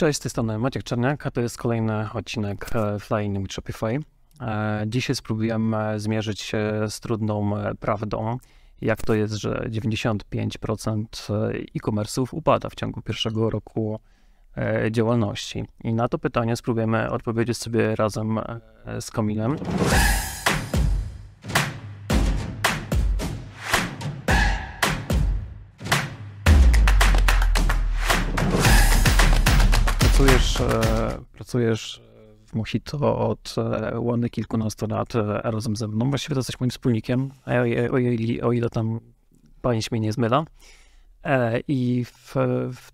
Cześć, z tej strony Maciek Czerniak, a to jest kolejny odcinek e, Flying with Shopify. E, dzisiaj spróbujemy zmierzyć się z trudną e, prawdą, jak to jest, że 95% e-commerce'ów upada w ciągu pierwszego roku działalności. I na to pytanie spróbujemy odpowiedzieć sobie razem z Kamilem. Pracujesz, pracujesz w Mojito od e, łony kilkunastu lat e, razem ze mną. Właściwie to jesteś moim wspólnikiem, o, o, o, ile tam pamięć mnie nie zmyla. E, I w, w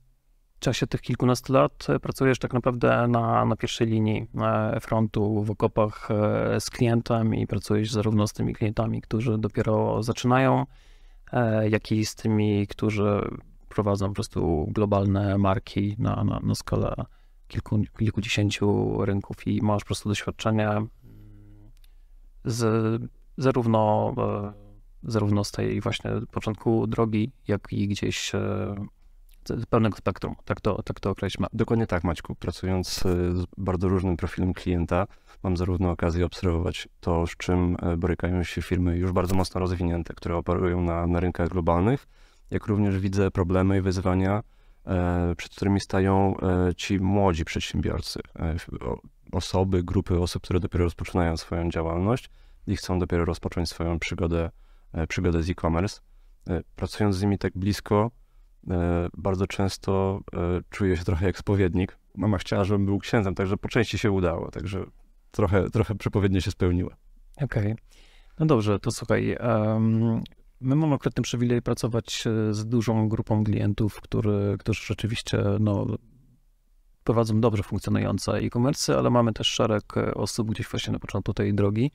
czasie tych kilkunastu lat pracujesz tak naprawdę na, na pierwszej linii frontu w okopach z klientem i pracujesz zarówno z tymi klientami, którzy dopiero zaczynają, jak i z tymi, którzy prowadzą po prostu globalne marki na, na, na skalę kilku, kilkudziesięciu rynków i masz po prostu doświadczenie mm, z, zarówno, e, zarówno z tej właśnie początku drogi, jak i gdzieś e, pełnego spektrum, tak to, tak to określmy. Dokładnie tak, Maćku. Pracując e, z bardzo różnym profilem klienta, mam zarówno okazję obserwować to, z czym borykają się firmy już bardzo mocno rozwinięte, które operują na, na rynkach globalnych, jak również widzę problemy i wyzwania, przed którymi stają e, ci młodzi przedsiębiorcy, e, osoby, grupy osób, które dopiero rozpoczynają swoją działalność i chcą dopiero rozpocząć swoją przygodę, przygodę z e-commerce. Pracując z nimi tak blisko, bardzo często czuję się trochę jak spowiednik. Mama chciała, żebym był księdzem, także po części się udało, także trochę, trochę przepowiednie się spełniła. Okej. Okay. No dobrze, to słuchaj, um, My mamy akurat ten przywilej pracować e, z dużą grupą klientów, który, którzy rzeczywiście no, prowadzą dobrze funkcjonujące e-commerce, ale mamy też szereg e, osób gdzieś właśnie na początku tej drogi.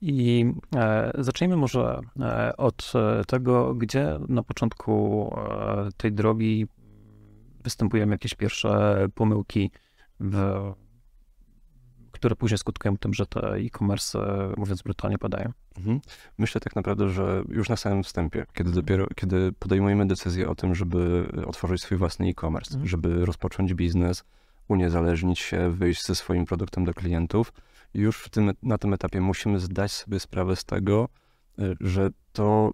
I e, zacznijmy może e, od e, tego, gdzie na początku e, tej drogi występują jakieś pierwsze pomyłki w które później skutkują tym, że te e-commerce, mówiąc brutalnie, padają. Mhm. Myślę tak naprawdę, że już na samym wstępie, kiedy dopiero, kiedy podejmujemy decyzję o tym, żeby otworzyć swój własny e-commerce, mhm. żeby rozpocząć biznes, uniezależnić się, wyjść ze swoim produktem do klientów, już tym, na tym etapie musimy zdać sobie sprawę z tego, y, że to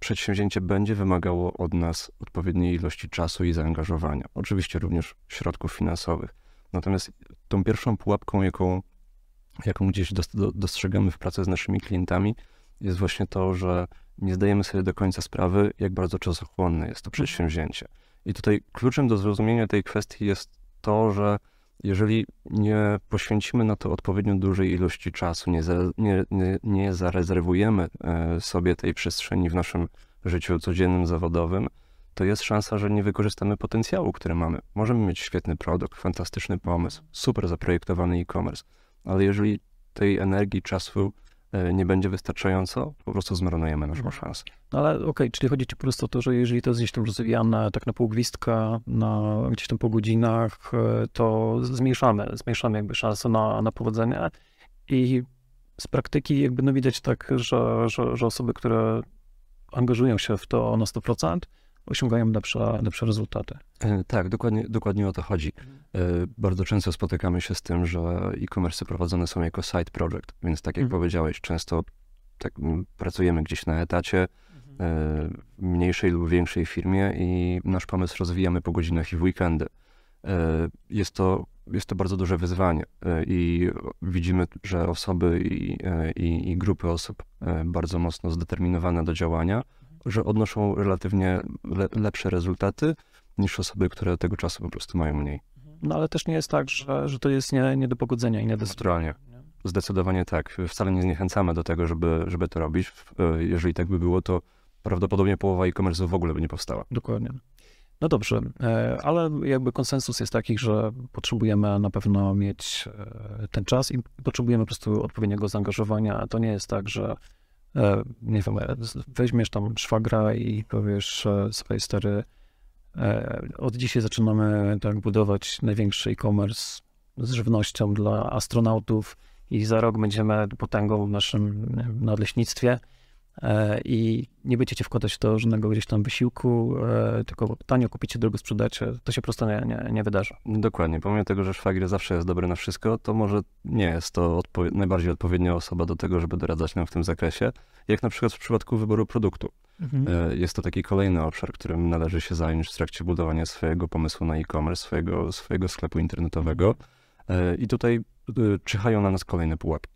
przedsięwzięcie będzie wymagało od nas odpowiedniej ilości czasu i zaangażowania. Oczywiście również środków finansowych. Natomiast tą pierwszą pułapką, jaką, jaką gdzieś dostrzegamy w pracy z naszymi klientami, jest właśnie to, że nie zdajemy sobie do końca sprawy, jak bardzo czasochłonne jest to przedsięwzięcie. I tutaj kluczem do zrozumienia tej kwestii jest to, że jeżeli nie poświęcimy na to odpowiednio dużej ilości czasu, nie, za, nie, nie, nie zarezerwujemy e, sobie tej przestrzeni w naszym życiu codziennym, zawodowym, to jest szansa, że nie wykorzystamy potencjału, który mamy. Możemy mieć świetny produkt, fantastyczny pomysł, super zaprojektowany e-commerce, ale jeżeli tej energii, czasu e, nie będzie wystarczająco, po prostu zmarnujemy naszą mhm. szansę. No ale okej, okay, czyli chodzi ci po prostu o to, że jeżeli to jest gdzieś tam rozwijane tak na pół gwizdka, na gdzieś tam po godzinach, e, to zmniejszamy, zmniejszamy jakby szansę na, na powodzenie i z praktyki jakby no widać tak, że, że, że osoby, które angażują się w to na 100%, osiągają lepsze, lepsze rezultaty. E, tak, dokładnie, dokładnie o to chodzi. E, bardzo często spotykamy się z tym, że e-commerce prowadzone są jako side project, więc tak jak mhm. powiedziałeś, często tak, pracujemy gdzieś na etacie, mhm. w mniejszej lub większej firmie i nasz pomysł rozwijamy po godzinach i w weekendy. Jest to, jest to bardzo duże wyzwanie i widzimy, że osoby i, i, i grupy osób bardzo mocno zdeterminowane do działania że odnoszą relatywnie le, lepsze rezultaty niż osoby, które tego czasu po prostu mają mniej. No ale też nie jest tak, że, że to jest nie, nie do pogodzenia i nie do Naturalnie. Zdecydowanie tak. Wcale nie zniechęcamy do tego, żeby, żeby to robić. E, jeżeli tak by było, to prawdopodobnie połowa e-commerce w ogóle by nie powstała. Dokładnie. No dobrze, e, ale jakby konsensus jest taki, że potrzebujemy na pewno mieć e, ten czas i potrzebujemy po prostu odpowiedniego zaangażowania. To nie jest tak, że nie wiem, e, weźmiesz tam szwagra i powiesz swojej stary, e, od dzisiaj zaczynamy tak budować największy e-commerce z żywnością dla astronautów i za rok będziemy potęgą w naszym nadleśnictwie. e, i nie będziecie wkładać w to żadnego gdzieś tam wysiłku, e, tylko tanio kupicie, drogo sprzedacie, to się po prostu nie, nie, nie wydarzy. Dokładnie. Pomimo tego, że szwagier zawsze jest dobry na wszystko, to może nie jest to odpo- najbardziej odpowiednia osoba do tego, żeby doradzać nam w tym zakresie, jak na przykład w przypadku wyboru produktu. E, Jest to taki kolejny obszar, którym należy się zająć w trakcie budowania swojego pomysłu na e-commerce, swojego, swojego sklepu internetowego. E, I tutaj e, czyhają na nas kolejne pułapki.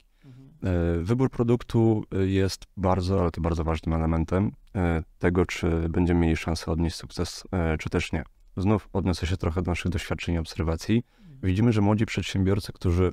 E, Wybór produktu e, jest bardzo, ale to bardzo ważnym elementem e, tego, czy będziemy mieli szansę odnieść sukces, czy też nie. Znów odniosę się trochę do naszych doświadczeń i obserwacji. Widzimy, że młodzi przedsiębiorcy, którzy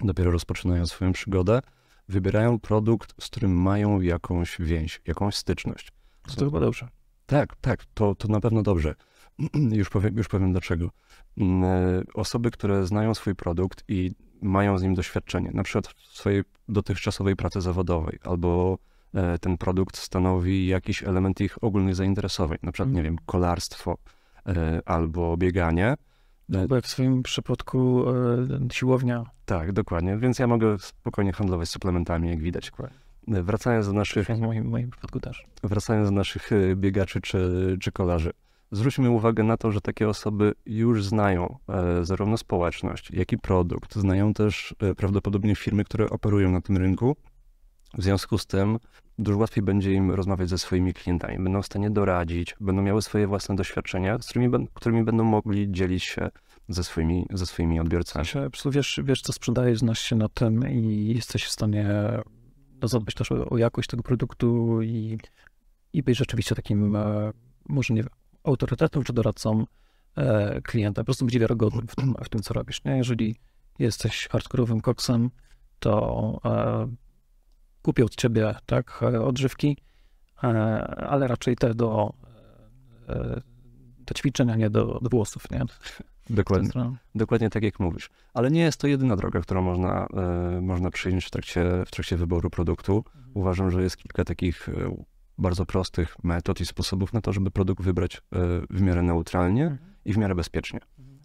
dopiero rozpoczynają swoją przygodę, wybierają produkt, z którym mają jakąś więź, jakąś styczność. To, to chyba dobrze. Tak, tak, to, to na pewno dobrze. już, powiem, już powiem dlaczego. Mm, Osoby, które znają swój produkt i mają z nim doświadczenie, na przykład w swojej dotychczasowej pracy zawodowej, albo e, ten produkt stanowi jakiś element ich ogólnych zainteresowań, na przykład, nie Mhm. wiem, kolarstwo e, albo bieganie. E, Bo jak w swoim przypadku siłownia. Tak, dokładnie, więc ja mogę spokojnie handlować suplementami, jak widać. Wracając do naszych W moim, w moim przypadku też. wracając do naszych biegaczy czy, czy kolarzy, zwróćmy uwagę na to, że takie osoby już znają e, zarówno społeczność, jak i produkt, znają też e, prawdopodobnie firmy, które operują na tym rynku. W związku z tym dużo łatwiej będzie im rozmawiać ze swoimi klientami. Będą w stanie doradzić, będą miały swoje własne doświadczenia, z którymi, którymi będą mogli dzielić się ze swoimi, ze swoimi odbiorcami. prostu wiesz, wiesz, co sprzedajesz, znasz się na tym i jesteś w stanie zadbać też o, o jakość tego produktu i, i być rzeczywiście takim, e, może nie autorytetem czy doradcą e, klienta. Po prostu być wiarygodnym w tym, w tym, co robisz. Nie? Jeżeli jesteś hardkorowym koksem, to e, kupię od ciebie tak, odżywki, e, ale raczej te do, do ćwiczenia, nie do, do włosów. Nie? Dokładnie. To- Dokładnie tak jak mówisz. Ale nie jest to jedyna droga, którą można, można przyjąć w trakcie, w trakcie wyboru produktu. Uważam, że jest kilka takich bardzo prostych metod i sposobów na to, żeby produkt wybrać e, w miarę neutralnie i w miarę bezpiecznie.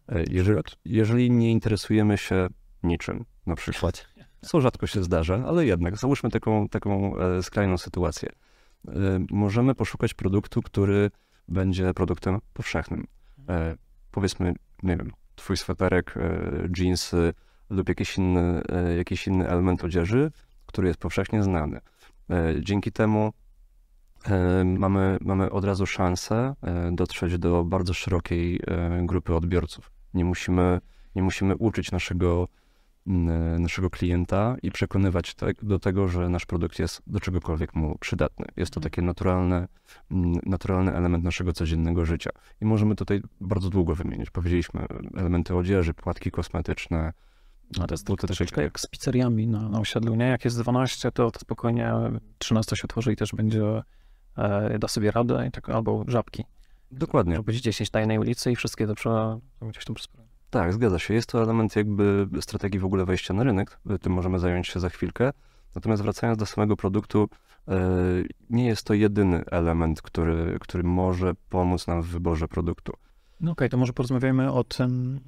E, jeżeli, jeżeli nie interesujemy się niczym, na przykład, co rzadko się zdarza, ale jednak załóżmy taką, taką e, skrajną sytuację. Możemy poszukać produktu, który będzie produktem powszechnym. Powiedzmy, nie wiem, twój sweterek, jeansy lub jakiś inny, jakiś inny element odzieży, który jest powszechnie znany. Dzięki temu mamy, mamy od razu szansę e, dotrzeć do bardzo szerokiej e, grupy odbiorców. Nie musimy, nie musimy uczyć naszego, e, naszego klienta i przekonywać te, do tego, że nasz produkt jest do czegokolwiek mu przydatny. Jest to Mhm. taki naturalny, naturalny element naszego codziennego życia. I możemy tutaj bardzo długo wymienić. Powiedzieliśmy elementy odzieży, płatki kosmetyczne. A to jest buty, troszeczkę takie- jak z pizzeriami na, na osiedlu, nie? Jak jest 12, to, to spokojnie 13 się otworzy i też będzie da sobie radę, tak, albo żabki. Dokładnie. Może być 10 na jednej ulicy i wszystkie dobrze gdzieś tam. Tak, zgadza się. Jest to element jakby strategii w ogóle wejścia na rynek. Tym możemy zająć się za chwilkę. Natomiast wracając do samego produktu, e, nie jest to jedyny element, który, który może pomóc nam w wyborze produktu. No okej, to może porozmawiajmy o tym,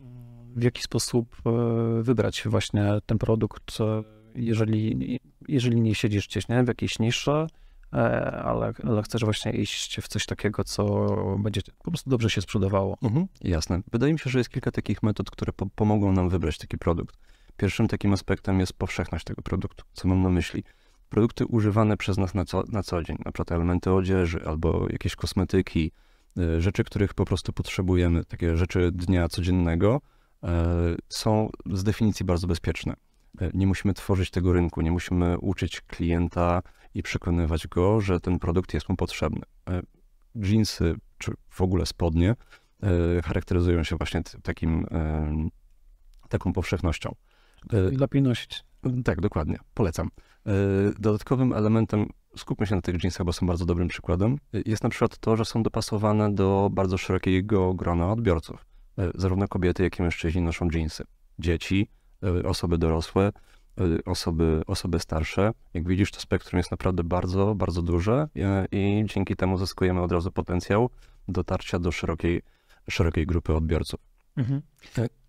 w jaki sposób e, wybrać właśnie ten produkt, e, jeżeli, jeżeli nie siedzisz gdzieś, nie? W jakiejś niszy, e, ale, ale chcesz właśnie iść w coś takiego, co będzie po prostu dobrze się sprzedawało. Jasne. Wydaje mi się, że jest kilka takich metod, które po pomogą nam wybrać taki produkt. Pierwszym takim aspektem jest powszechność tego produktu. Co mam na myśli? Produkty używane przez nas na co, na co dzień, na przykład elementy odzieży albo jakieś kosmetyki, y, rzeczy, których po prostu potrzebujemy, takie rzeczy dnia codziennego, e, są z definicji bardzo bezpieczne. E, Nie musimy tworzyć tego rynku, nie musimy uczyć klienta i przekonywać go, że ten produkt jest mu potrzebny. E, Jeansy, czy w ogóle spodnie, e, charakteryzują się właśnie takim, taką powszechnością. E, I lepiej nosić. Tak, dokładnie, polecam. E, Dodatkowym elementem, skupmy się na tych jeansach, bo są bardzo dobrym przykładem, e, jest na przykład to, że są dopasowane do bardzo szerokiego grona odbiorców. E, Zarówno kobiety, jak i mężczyźni noszą jeansy. Dzieci, e, osoby dorosłe, e, osoby, osoby starsze. Jak widzisz, to spektrum jest naprawdę bardzo, bardzo duże e, i dzięki temu zyskujemy od razu potencjał dotarcia do szerokiej, szerokiej grupy odbiorców. Mhm.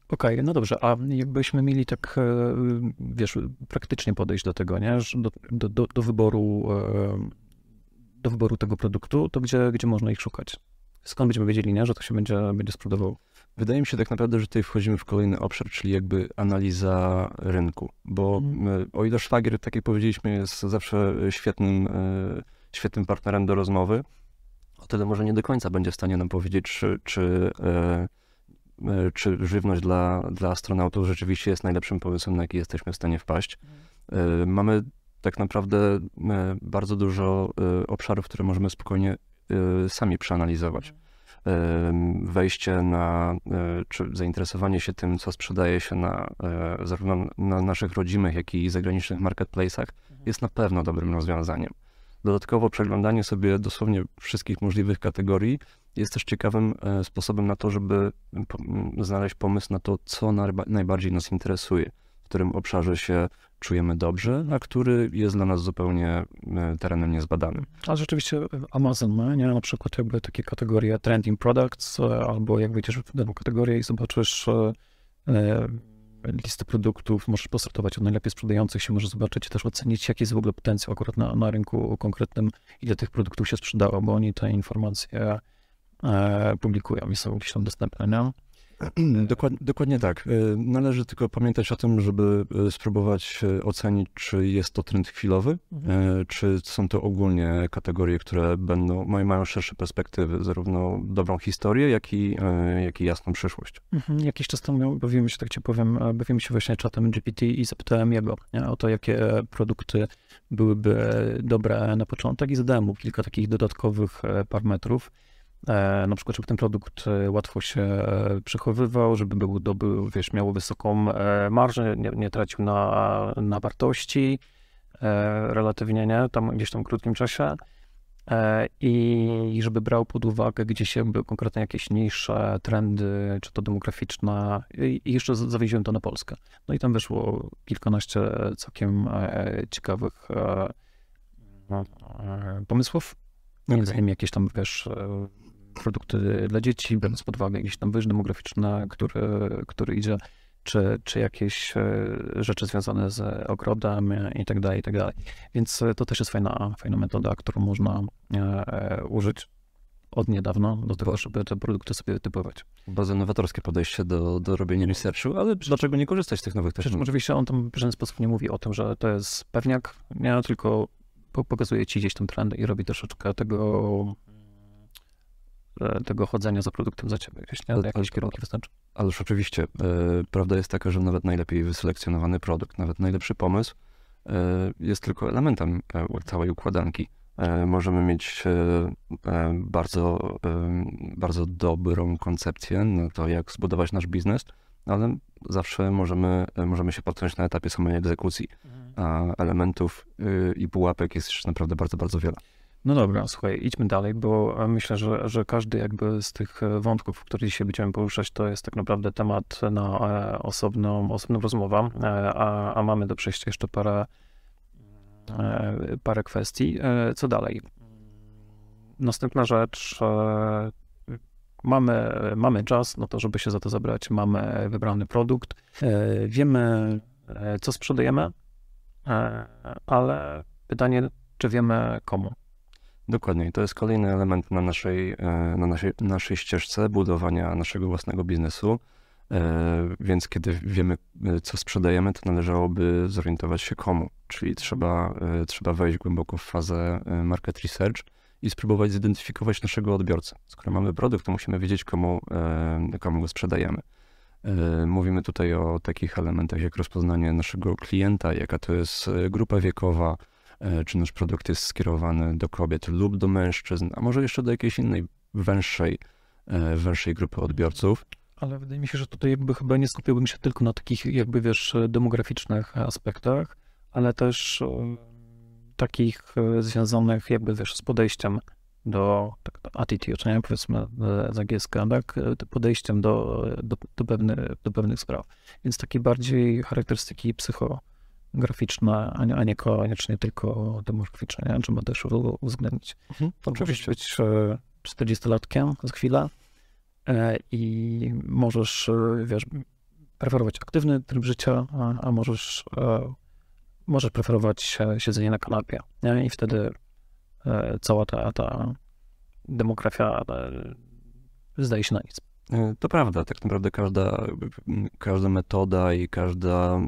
Okej, okay, no dobrze, a jakbyśmy mieli tak, e, wiesz, praktycznie podejść do tego, nie? Do, do, do, do wyboru e, do wyboru tego produktu, to gdzie, gdzie można ich szukać? Skąd będziemy wiedzieli, nie? że to się będzie, będzie sprzedawało? Wydaje mi się tak naprawdę, że tutaj wchodzimy w kolejny obszar, czyli jakby analiza rynku, bo mm. o ile szwagier, tak jak powiedzieliśmy, jest zawsze świetnym, świetnym partnerem do rozmowy, o tyle może nie do końca będzie w stanie nam powiedzieć, czy, czy E, czy żywność dla, dla astronautów rzeczywiście jest najlepszym pomysłem, na jaki jesteśmy w stanie wpaść. E, mamy tak naprawdę e, bardzo dużo obszarów, które możemy spokojnie sami przeanalizować. Wejście na, czy zainteresowanie się tym, co sprzedaje się na, zarówno na naszych rodzimych, jak i zagranicznych marketplace'ach jest na pewno dobrym rozwiązaniem. Dodatkowo przeglądanie sobie dosłownie wszystkich możliwych kategorii jest też ciekawym e, sposobem na to, żeby znaleźć pomysł na to, co najbardziej nas interesuje, w którym obszarze się czujemy dobrze, a który jest dla nas zupełnie e, terenem niezbadanym. A rzeczywiście e, Amazon ma, nie? Na przykład jakby takie kategorie trending products, albo jak wejdziesz w daną kategorię i zobaczysz listę produktów, możesz posortować od najlepiej sprzedających się, możesz zobaczyć też ocenić, jaki jest w ogóle potencjał akurat na, na rynku konkretnym, ile tych produktów się sprzedało, bo oni te informacje e, publikują i są gdzieś tam dostępne, nie? Dokładnie, dokładnie tak. E, należy tylko pamiętać o tym, żeby e, spróbować e, ocenić, czy jest to trend chwilowy, mhm. czy są to ogólnie kategorie, które będą, mają szersze perspektywy, zarówno dobrą historię, jak i, jak i jasną przyszłość. Mhm. Jakiś czas temu bawimy się, tak ci powiem, bawimy się właśnie czatem GPT i zapytałem jego o to, jakie produkty byłyby dobre na początek i zadałem mu kilka takich dodatkowych parametrów na przykład, żeby ten produkt e, łatwo się e, przechowywał, żeby był, był wiesz, miał wysoką marżę, nie, nie tracił na, na wartości relatywnie, nie, tam gdzieś tam w krótkim czasie. I żeby brał pod uwagę gdzieś jakby konkretnie jakieś mniejsze trendy, czy to demograficzne. I jeszcze zawieziłem to na Polskę. No i tam wyszło kilkanaście całkiem ciekawych no, pomysłów, między innymi jakieś tam, wiesz, produkty dla dzieci, biorąc pod uwagę jakiś tam wyż demograficzny, który, który idzie, czy, czy jakieś e, rzeczy związane z ogrodem i tak dalej, i tak dalej. Więc to też jest fajna, fajna metoda, którą można e, użyć od niedawna do tego, żeby te produkty sobie typować. Bardzo nowatorskie podejście do, do robienia researchu, ale dlaczego nie korzystać z tych nowych technologii? Oczywiście on tam w żaden sposób nie mówi o tym, że to jest pewniak, nie, tylko pokazuje ci gdzieś tam trendy i robi troszeczkę tego E, tego chodzenia za produktem za ciebie. Jakieś, nie? Jakieś kierunki wystarczy. Ależ oczywiście. E, prawda jest taka, że nawet najlepiej wyselekcjonowany produkt, nawet najlepszy pomysł e, jest tylko elementem całej układanki. Możemy mieć bardzo, bardzo dobrą koncepcję na to, jak zbudować nasz biznes, ale zawsze możemy, możemy się potknąć na etapie samej egzekucji, mhm. a elementów i pułapek jest jeszcze naprawdę bardzo, bardzo wiele. No dobra, słuchaj, idźmy dalej, bo myślę, że, że każdy jakby z tych e, wątków, które dzisiaj będziemy poruszać, to jest tak naprawdę temat na e, osobną, osobną rozmowę, e, a, a mamy do przejścia jeszcze parę, parę kwestii. Co dalej? Następna rzecz, mamy, mamy czas no to, żeby się za to zabrać, mamy wybrany produkt, wiemy, co sprzedajemy, ale pytanie, czy wiemy komu? Dokładnie. To jest kolejny element na naszej, e, na naszej, naszej ścieżce budowania naszego własnego biznesu. E, więc kiedy wiemy, e, co sprzedajemy, to należałoby zorientować się komu. Czyli trzeba, trzeba wejść głęboko w fazę market research i spróbować zidentyfikować naszego odbiorcę. Skoro mamy produkt, to musimy wiedzieć, komu, komu go sprzedajemy. Mówimy tutaj o takich elementach jak rozpoznanie naszego klienta, jaka to jest grupa wiekowa, czy nasz produkt jest skierowany do kobiet lub do mężczyzn, a może jeszcze do jakiejś innej, węższej, e, węższej grupy odbiorców. Ale wydaje mi się, że tutaj jakby chyba nie skupiłbym się tylko na takich jakby, wiesz, demograficznych aspektach, ale też e, takich związanych jakby, wiesz, z podejściem do tak, attitude, nie, powiedzmy z angielska, tak, podejściem do, do, do, do pewnych spraw. Więc takie bardziej charakterystyki psycho, graficzne, a nie, a nie koniecznie tylko demograficzne, nie? trzeba też uwzględnić. Mhm, oczywiście. być 40-latkiem e, za chwilę e, i możesz, e, wiesz, preferować aktywny tryb życia, a, a możesz, możesz preferować siedzenie na kanapie. Nie? I wtedy cała ta, ta demografia zdaje się na nic. E, to prawda, tak naprawdę każda, każda metoda i każda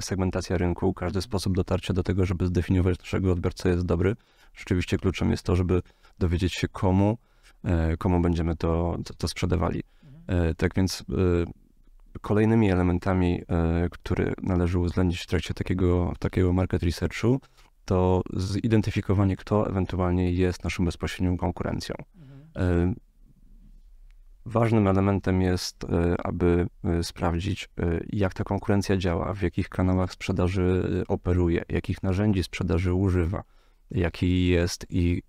segmentacja rynku, każdy sposób dotarcia do tego, żeby zdefiniować naszego odbiorcę jest dobry. Rzeczywiście kluczem jest to, żeby dowiedzieć się komu, e, komu będziemy to, to, to sprzedawali. E, tak więc kolejnymi elementami, które należy uwzględnić w trakcie takiego, takiego market researchu, to zidentyfikowanie, kto ewentualnie jest naszą bezpośrednią konkurencją. Mhm. Ważnym elementem jest, e, aby e, sprawdzić, e, jak ta konkurencja działa, w jakich kanałach sprzedaży operuje, jakich narzędzi sprzedaży używa, jaki jest i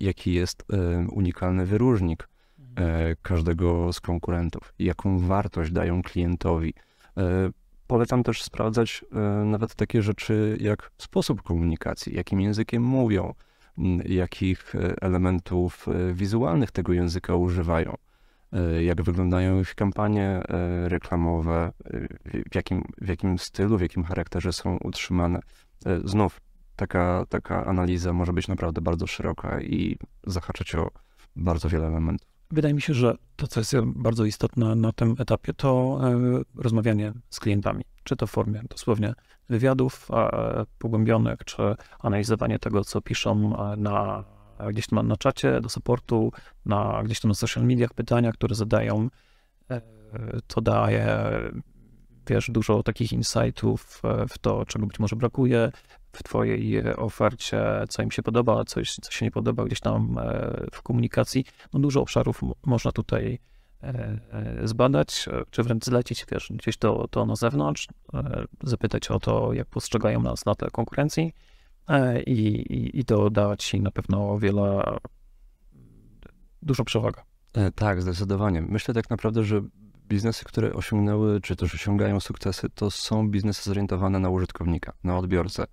jaki jest unikalny wyróżnik każdego z konkurentów, jaką wartość dają klientowi. Polecam też sprawdzać nawet takie rzeczy jak sposób komunikacji, jakim językiem mówią, jakich elementów wizualnych tego języka używają. E, jak wyglądają ich kampanie e, reklamowe, e, w jakim, w jakim stylu, w jakim charakterze są utrzymane. Znów taka, taka analiza może być naprawdę bardzo szeroka i zahaczać o bardzo wiele elementów. Wydaje mi się, że to, co jest bardzo istotne na tym etapie, to rozmawianie z klientami. Czy to w formie dosłownie wywiadów pogłębionych, czy analizowanie tego, co piszą na gdzieś tam na czacie do supportu, na, gdzieś tam na social mediach pytania, które zadają. E, to daje, wiesz, dużo takich insightów e, w to, czego być może brakuje w twojej ofercie, co im się podoba, coś, co się nie podoba gdzieś tam e, w komunikacji. No dużo obszarów można tutaj zbadać, czy wręcz zlecić, wiesz, gdzieś to, to na zewnątrz, zapytać o to, jak postrzegają nas na tle konkurencji i, i, i to da ci na pewno wiele, dużo przewagę. E, tak, zdecydowanie. Myślę tak naprawdę, że biznesy, które osiągnęły, czy też osiągają sukcesy, to są biznesy zorientowane na użytkownika, na odbiorcę.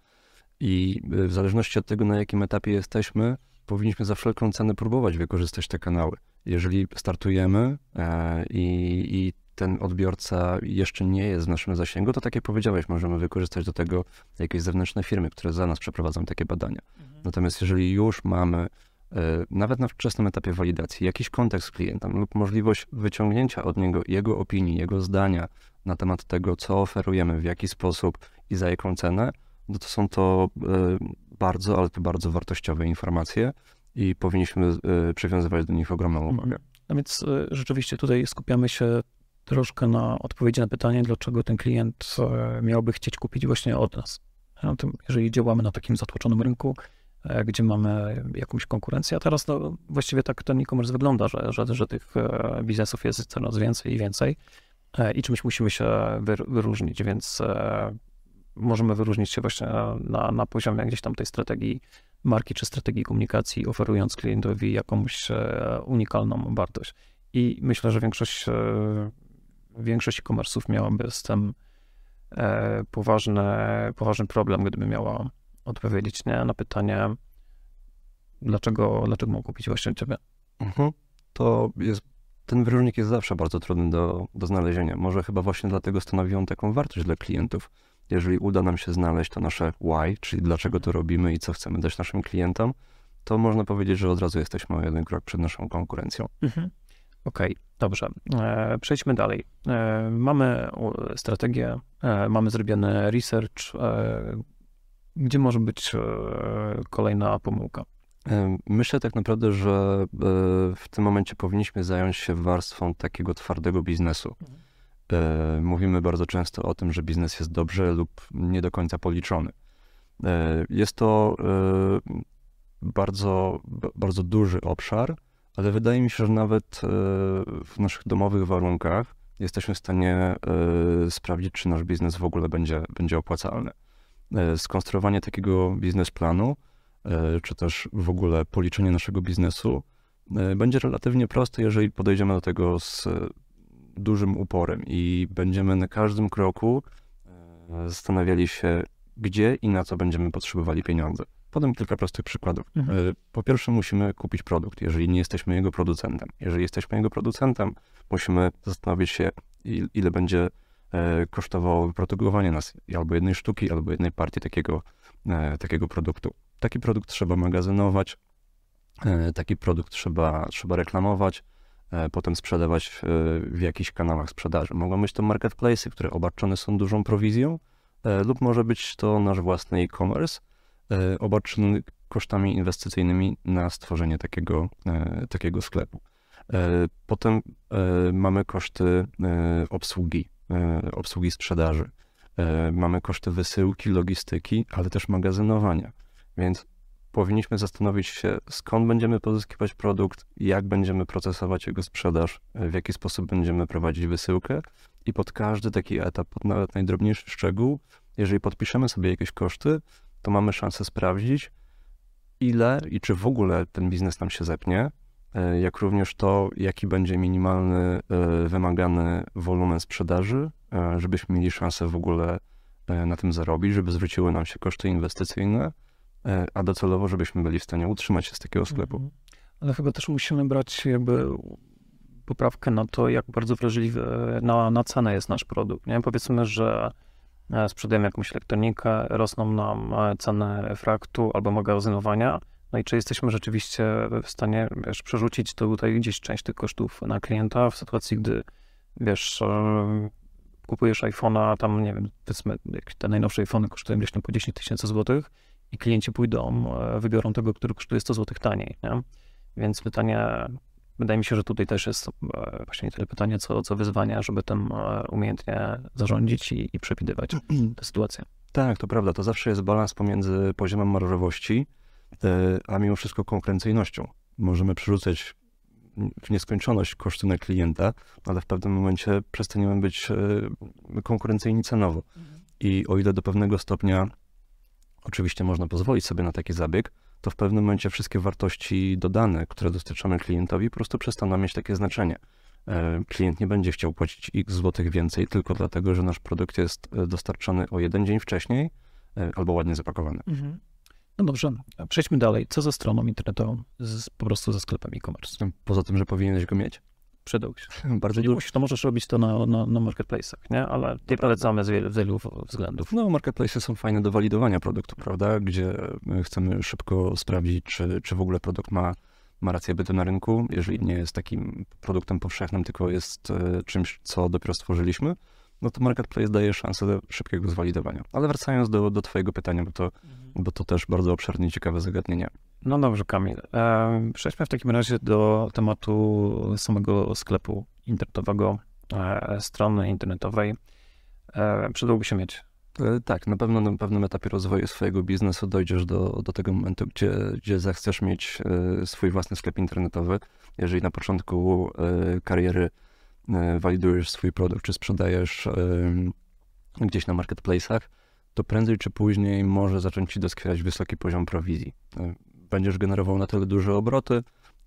I e, w zależności od tego, na jakim etapie jesteśmy, powinniśmy za wszelką cenę próbować wykorzystać te kanały. Jeżeli startujemy e, i, i ten odbiorca jeszcze nie jest w naszym zasięgu, to tak jak powiedziałeś, możemy wykorzystać do tego jakieś zewnętrzne firmy, które za nas przeprowadzą takie badania. Mhm. Natomiast jeżeli już mamy e, nawet na wczesnym etapie walidacji jakiś kontakt z klientem lub możliwość wyciągnięcia od niego jego opinii, jego zdania na temat tego, co oferujemy, w jaki sposób i za jaką cenę, no to są to e, bardzo, ale to bardzo wartościowe informacje i powinniśmy e, przywiązywać do nich ogromną mhm. uwagę. No więc rzeczywiście tutaj skupiamy się troszkę na odpowiedzi na pytanie, dlaczego ten klient e, miałby chcieć kupić właśnie od nas. Jeżeli działamy na takim zatłoczonym rynku, e, gdzie mamy jakąś konkurencję, a teraz no, właściwie tak ten e-commerce wygląda, że, że, że tych e, biznesów jest coraz więcej i więcej i czymś musimy się wyróżnić, więc możemy wyróżnić się właśnie na, na poziomie gdzieś tam tej strategii marki czy strategii komunikacji, oferując klientowi jakąś unikalną wartość. I myślę, że większość większość e-commerce'ów miałaby z tym e, poważny, poważny problem, gdyby miała odpowiedzieć nie, na pytanie, dlaczego, dlaczego mam kupić właśnie ciebie. Mhm. To jest, ten wyróżnik jest zawsze bardzo trudny do, do znalezienia. Może chyba właśnie dlatego stanowi on taką wartość dla klientów. Jeżeli uda nam się znaleźć to nasze why, czyli dlaczego to robimy i co chcemy dać naszym klientom, to można powiedzieć, że od razu jesteśmy o jeden krok przed naszą konkurencją. Mhm. Okej, okay, dobrze. E, przejdźmy dalej. E, mamy strategię, e, mamy zrobiony research. Gdzie może być kolejna pomyłka? Myślę tak naprawdę, że w tym momencie powinniśmy zająć się warstwą takiego twardego biznesu. Mówimy bardzo często o tym, że biznes jest dobrze lub nie do końca policzony. Jest to bardzo, bardzo duży obszar, ale wydaje mi się, że nawet e, w naszych domowych warunkach jesteśmy w stanie e, sprawdzić, czy nasz biznes w ogóle będzie, będzie opłacalny. E, skonstruowanie takiego biznesplanu, czy też w ogóle policzenie naszego biznesu będzie relatywnie proste, jeżeli podejdziemy do tego z dużym uporem i będziemy na każdym kroku zastanawiali się, gdzie i na co będziemy potrzebowali pieniądze. Podam kilka prostych przykładów. Mhm. E, po pierwsze, musimy kupić produkt, jeżeli nie jesteśmy jego producentem. Jeżeli jesteśmy jego producentem, musimy zastanowić się, ile będzie kosztowało wyprodukowanie nas albo jednej sztuki, albo jednej partii takiego, takiego produktu. Taki produkt trzeba magazynować, taki produkt trzeba, trzeba reklamować, potem sprzedawać w jakichś kanałach sprzedaży. Mogą być to marketplace, które obarczone są dużą prowizją, lub może być to nasz własny e-commerce, obarczony kosztami inwestycyjnymi na stworzenie takiego, takiego sklepu. E, potem e, mamy koszty e, obsługi, obsługi sprzedaży. Mamy koszty wysyłki, logistyki, ale też magazynowania. Więc powinniśmy zastanowić się, skąd będziemy pozyskiwać produkt, jak będziemy procesować jego sprzedaż, w jaki sposób będziemy prowadzić wysyłkę i pod każdy taki etap, pod nawet najdrobniejszy szczegół, jeżeli podpiszemy sobie jakieś koszty, to mamy szansę sprawdzić, ile i czy w ogóle ten biznes nam się zepnie, E, jak również to, jaki będzie minimalny e, wymagany wolumen sprzedaży, e, żebyśmy mieli szansę w ogóle na tym zarobić, żeby zwróciły nam się koszty inwestycyjne, a docelowo, żebyśmy byli w stanie utrzymać się z takiego sklepu. Mhm. Ale chyba też musimy brać jakby poprawkę na to, jak bardzo wrażliwy na, na cenę jest nasz produkt. Nie? Powiedzmy, że sprzedajemy jakąś elektronikę, rosną nam ceny fraktu albo magazynowania, no i czy jesteśmy rzeczywiście w stanie, wiesz, przerzucić tutaj gdzieś część tych kosztów na klienta w sytuacji, gdy, wiesz, e, kupujesz iPhone'a, tam, nie wiem, powiedzmy, te najnowsze iPhone'y kosztują gdzieś tam po 10 tysięcy złotych i klienci pójdą, e, wybiorą tego, który kosztuje 100 złotych taniej, nie? Więc pytanie, wydaje mi się, że tutaj też jest e, właśnie nie tyle pytanie, co, co wyzwanie, żeby tym umiejętnie zarządzić i, i przewidywać tę sytuację. Tak, to prawda. To zawsze jest balans pomiędzy poziomem marżowości, E, a mimo wszystko konkurencyjnością. Możemy przerzucać w nieskończoność koszty na klienta, ale w pewnym momencie przestaniemy być e, konkurencyjni cenowo. Mhm. I o ile do pewnego stopnia oczywiście można pozwolić sobie na taki zabieg, to w pewnym momencie wszystkie wartości dodane, które dostarczamy klientowi, po prostu przestaną mieć takie znaczenie. E, klient nie będzie chciał płacić x złotych więcej tylko dlatego, że nasz produkt jest dostarczony o jeden dzień wcześniej albo ładnie zapakowany. Mhm. No dobrze, przejdźmy dalej. Co ze stroną internetową, z, po prostu ze sklepem e-commerce? Poza tym, że powinieneś go mieć. Przydał się. Bardzo dużo. to możesz robić to na, na, na marketplace'ach, nie? Ale nie polecamy z wielu, z wielu względów. No, marketplace'y są fajne do walidowania produktu, prawda? Gdzie chcemy szybko sprawdzić, czy, czy w ogóle produkt ma, ma rację bytu na rynku, jeżeli nie jest takim produktem powszechnym, tylko jest e, czymś, co dopiero stworzyliśmy no to marketplace daje szansę do szybkiego zwalidowania. Ale wracając do, do twojego pytania, bo to, mhm. bo to też bardzo obszerne i ciekawe zagadnienie. No dobrze, Kamil. E, przejdźmy w takim razie do tematu samego sklepu internetowego, e, strony internetowej. E, przydałby się mieć. Tak, na pewno na pewnym etapie rozwoju swojego biznesu dojdziesz do, do tego momentu, gdzie, gdzie zechcesz mieć swój własny sklep internetowy. Jeżeli na początku kariery walidujesz swój produkt, czy sprzedajesz gdzieś na marketplace'ach, to prędzej czy później może zacząć ci doskwierać wysoki poziom prowizji. E, będziesz generował na tyle duże obroty,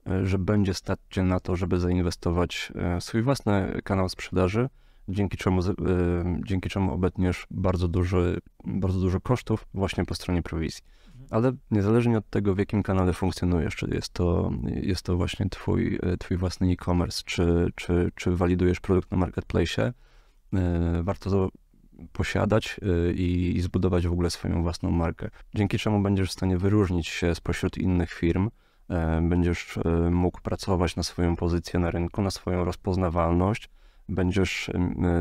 e, że będzie stać cię na to, żeby zainwestować w swój własny kanał sprzedaży, dzięki czemu, dzięki czemu obetniesz bardzo, duży, bardzo dużo kosztów właśnie po stronie prowizji. Ale niezależnie od tego, w jakim kanale funkcjonujesz, czy jest to, jest to właśnie twój, twój własny e-commerce, czy, czy, czy walidujesz produkt na marketplace, e, warto to posiadać e, i, i zbudować w ogóle swoją własną markę. Dzięki czemu będziesz w stanie wyróżnić się spośród innych firm, e, będziesz mógł pracować na swoją pozycję na rynku, na swoją rozpoznawalność, będziesz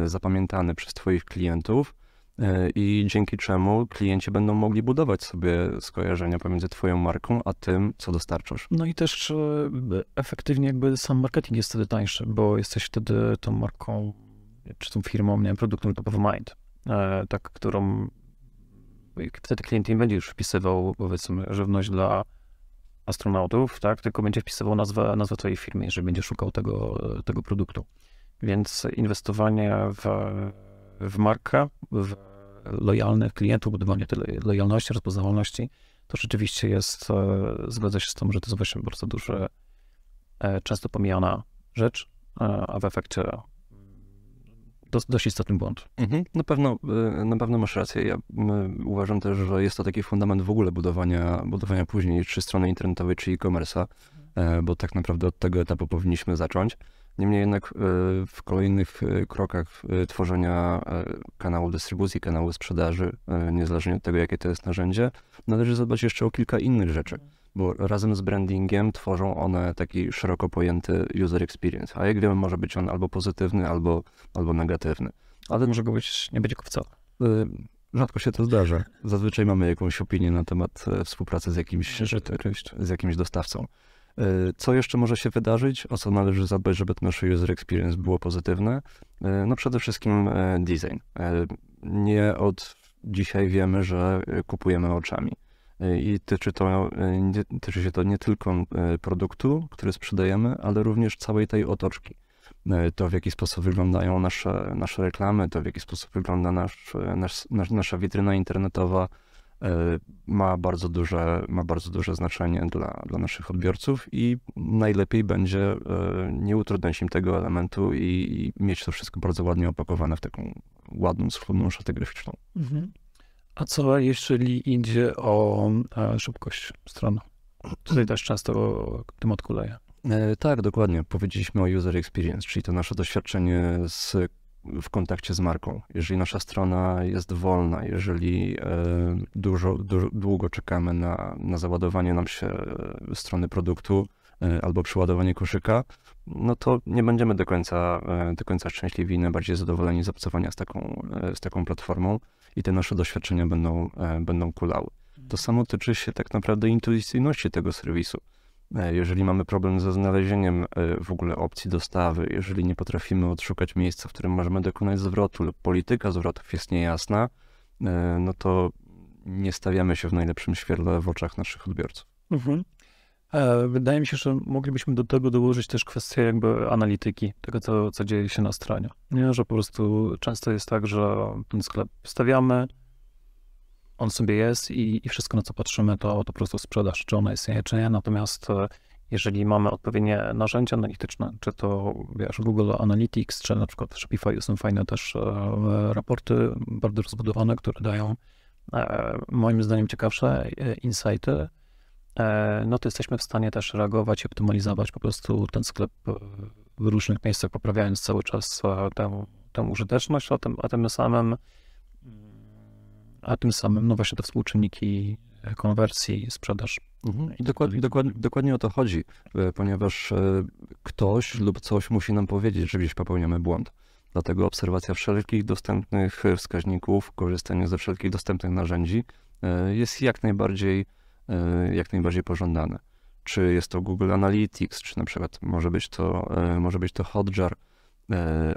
zapamiętany przez Twoich klientów E, i dzięki czemu klienci będą mogli budować sobie skojarzenia pomiędzy twoją marką, a tym, co dostarczasz. No i też e, efektywnie jakby sam marketing jest wtedy tańszy, bo jesteś wtedy tą marką, czy tą firmą, nie wiem, produktem top of mind, e, tak, którą wtedy klient nie będzie już wpisywał, powiedzmy, żywność dla astronautów, tak, tylko będzie wpisywał nazwę, nazwę twojej firmy, jeżeli będzie szukał tego, tego produktu. Więc inwestowanie w w markę, w lojalnych klientów, budowanie tej lojalności, rozpoznawalności, to rzeczywiście jest, e, zgadza się z tym, że to jest właśnie bardzo duże, e, często pomijana rzecz, e, a w efekcie dość istotny błąd. Mhm. Na, pewno, na pewno masz rację. Ja uważam też, że jest to taki fundament w ogóle budowania, budowania później czy strony internetowej, czy e-commerce'a, bo tak naprawdę od tego etapu powinniśmy zacząć. Niemniej jednak e, w kolejnych e, krokach tworzenia kanału dystrybucji, kanału sprzedaży, niezależnie od tego, jakie to jest narzędzie, należy zadbać jeszcze o kilka innych rzeczy, bo razem z brandingiem tworzą one taki szeroko pojęty user experience, a jak wiemy, może być on albo pozytywny, albo, albo negatywny. Ale może go być, nie być wcale. Rzadko się to zdarza. Zazwyczaj mamy jakąś opinię na temat współpracy z jakimś, z jakimś dostawcą. E, co jeszcze może się wydarzyć? O co należy zadbać, żeby to nasze user experience było pozytywne? E, no przede wszystkim e, design. Nie od dzisiaj wiemy, że kupujemy oczami. I tyczy, to, tyczy się to nie tylko produktu, który sprzedajemy, ale również całej tej otoczki. To, w jaki sposób wyglądają nasze, nasze reklamy, to, w jaki sposób wygląda nasz, nasz, nasza witryna internetowa, E, ma bardzo duże, ma bardzo duże znaczenie dla, dla naszych odbiorców i najlepiej będzie e, nie utrudniać im tego elementu i, i mieć to wszystko bardzo ładnie opakowane w taką ładną, schludną szatę graficzną. Mhm. A co jeśli idzie o e, szybkość strony? Tutaj też często temat kuleje. Tak, dokładnie. Powiedzieliśmy o user experience, czyli to nasze doświadczenie z w kontakcie z marką. Jeżeli nasza strona jest wolna, jeżeli e, dużo, dużo długo czekamy na, na załadowanie nam się e, strony produktu albo przeładowanie koszyka, no to nie będziemy do końca, do końca szczęśliwi najbardziej zadowoleni z obcowania z taką, z taką platformą i te nasze doświadczenia będą, będą kulały. To samo tyczy się tak naprawdę intuicyjności tego serwisu. Jeżeli mamy problem ze znalezieniem w ogóle opcji dostawy, jeżeli nie potrafimy odszukać miejsca, w którym możemy dokonać zwrotu lub polityka zwrotów jest niejasna, no to nie stawiamy się w najlepszym świetle w oczach naszych odbiorców. Mhm. Wydaje mi się, że moglibyśmy do tego dołożyć też kwestię jakby analityki, tego co, co dzieje się na stronie. Nie? Że po prostu często jest tak, że ten sklep stawiamy, on sobie jest i, i wszystko, na co patrzymy, to, to po prostu sprzedaż, czy ona istnieje, czy nie. Natomiast e, jeżeli mamy odpowiednie narzędzia analityczne, czy to wiesz, Google Analytics, czy na przykład Shopify są fajne też e, raporty bardzo rozbudowane, które dają e, moim zdaniem ciekawsze insighty, no to jesteśmy w stanie też reagować i optymalizować po prostu ten sklep w różnych miejscach, poprawiając cały czas tę, tę użyteczność, a tym, a tym samym a tym samym, no właśnie te współczynniki e, konwersji, sprzedaż. Mhm. I dokładnie, dokładnie, dokładnie o to chodzi, e, ponieważ e, ktoś lub coś musi nam powiedzieć, że gdzieś popełniamy błąd. Dlatego obserwacja wszelkich dostępnych wskaźników, korzystanie ze wszelkich dostępnych narzędzi jest jak najbardziej, jak najbardziej pożądane. Czy jest to Google Analytics, czy na przykład może być to, może być to Hotjar,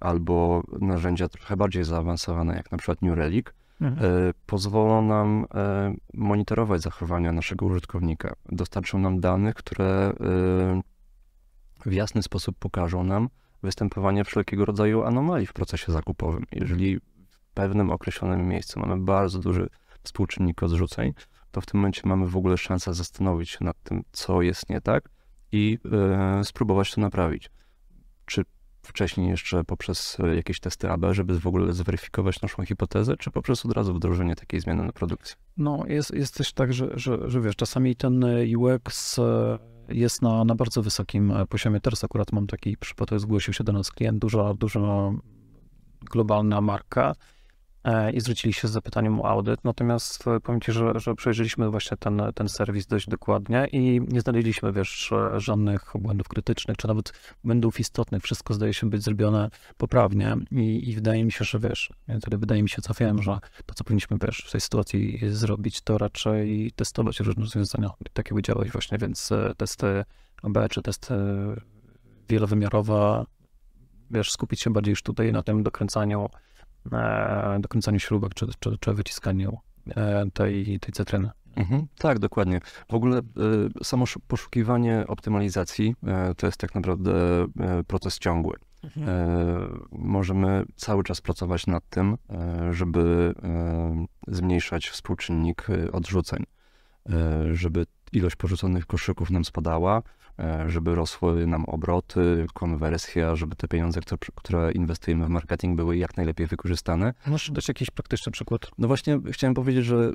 albo narzędzia trochę bardziej zaawansowane, jak na przykład New Relic, mhm. Pozwolą nam monitorować zachowania naszego użytkownika. Dostarczą nam danych, które w jasny sposób pokażą nam występowanie wszelkiego rodzaju anomalii w procesie zakupowym. Jeżeli w pewnym określonym miejscu mamy bardzo duży współczynnik odrzuceń, to w tym momencie mamy w ogóle szansę zastanowić się nad tym, co jest nie tak i spróbować to naprawić. Czy wcześniej jeszcze poprzez e, jakieś testy AB, żeby w ogóle zweryfikować naszą hipotezę, czy poprzez od razu wdrożenie takiej zmiany na produkcji? No, jest, jest też tak, że, że, że wiesz, czasami ten UX e, jest na, na bardzo wysokim e, poziomie. Teraz akurat mam taki przypadek, zgłosił się do nas klient, duża, duża globalna marka, E, i zwrócili się z zapytaniem o audyt. Natomiast e, powiem Ci, że, że przejrzeliśmy właśnie ten, ten serwis dość dokładnie i nie znaleźliśmy, wiesz, żadnych błędów krytycznych, czy nawet błędów istotnych. Wszystko zdaje się być zrobione poprawnie i, i wydaje mi się, że wiesz, wtedy wydaje mi się, co wiem, że to, co powinniśmy, wiesz, w tej sytuacji zrobić, to raczej testować różne rozwiązania. Tak jak powiedziałeś właśnie, więc e, testy AB, czy testy wielowymiarowe, wiesz, skupić się bardziej już tutaj na tym dokręcaniu E, dokręcaniu śrubek czy, czy, czy wyciskaniu e, tej, tej cytryny. Mhm, tak, dokładnie. W ogóle e, samo poszukiwanie optymalizacji to jest tak naprawdę proces ciągły. Mhm. Możemy cały czas pracować nad tym, żeby zmniejszać współczynnik odrzuceń, żeby ilość porzuconych koszyków nam spadała, E, żeby rosły nam obroty, konwersja, żeby te pieniądze, które, inwestujemy w marketing, były jak najlepiej wykorzystane. Możesz dać jakiś praktyczny przykład? No właśnie chciałem powiedzieć, że e,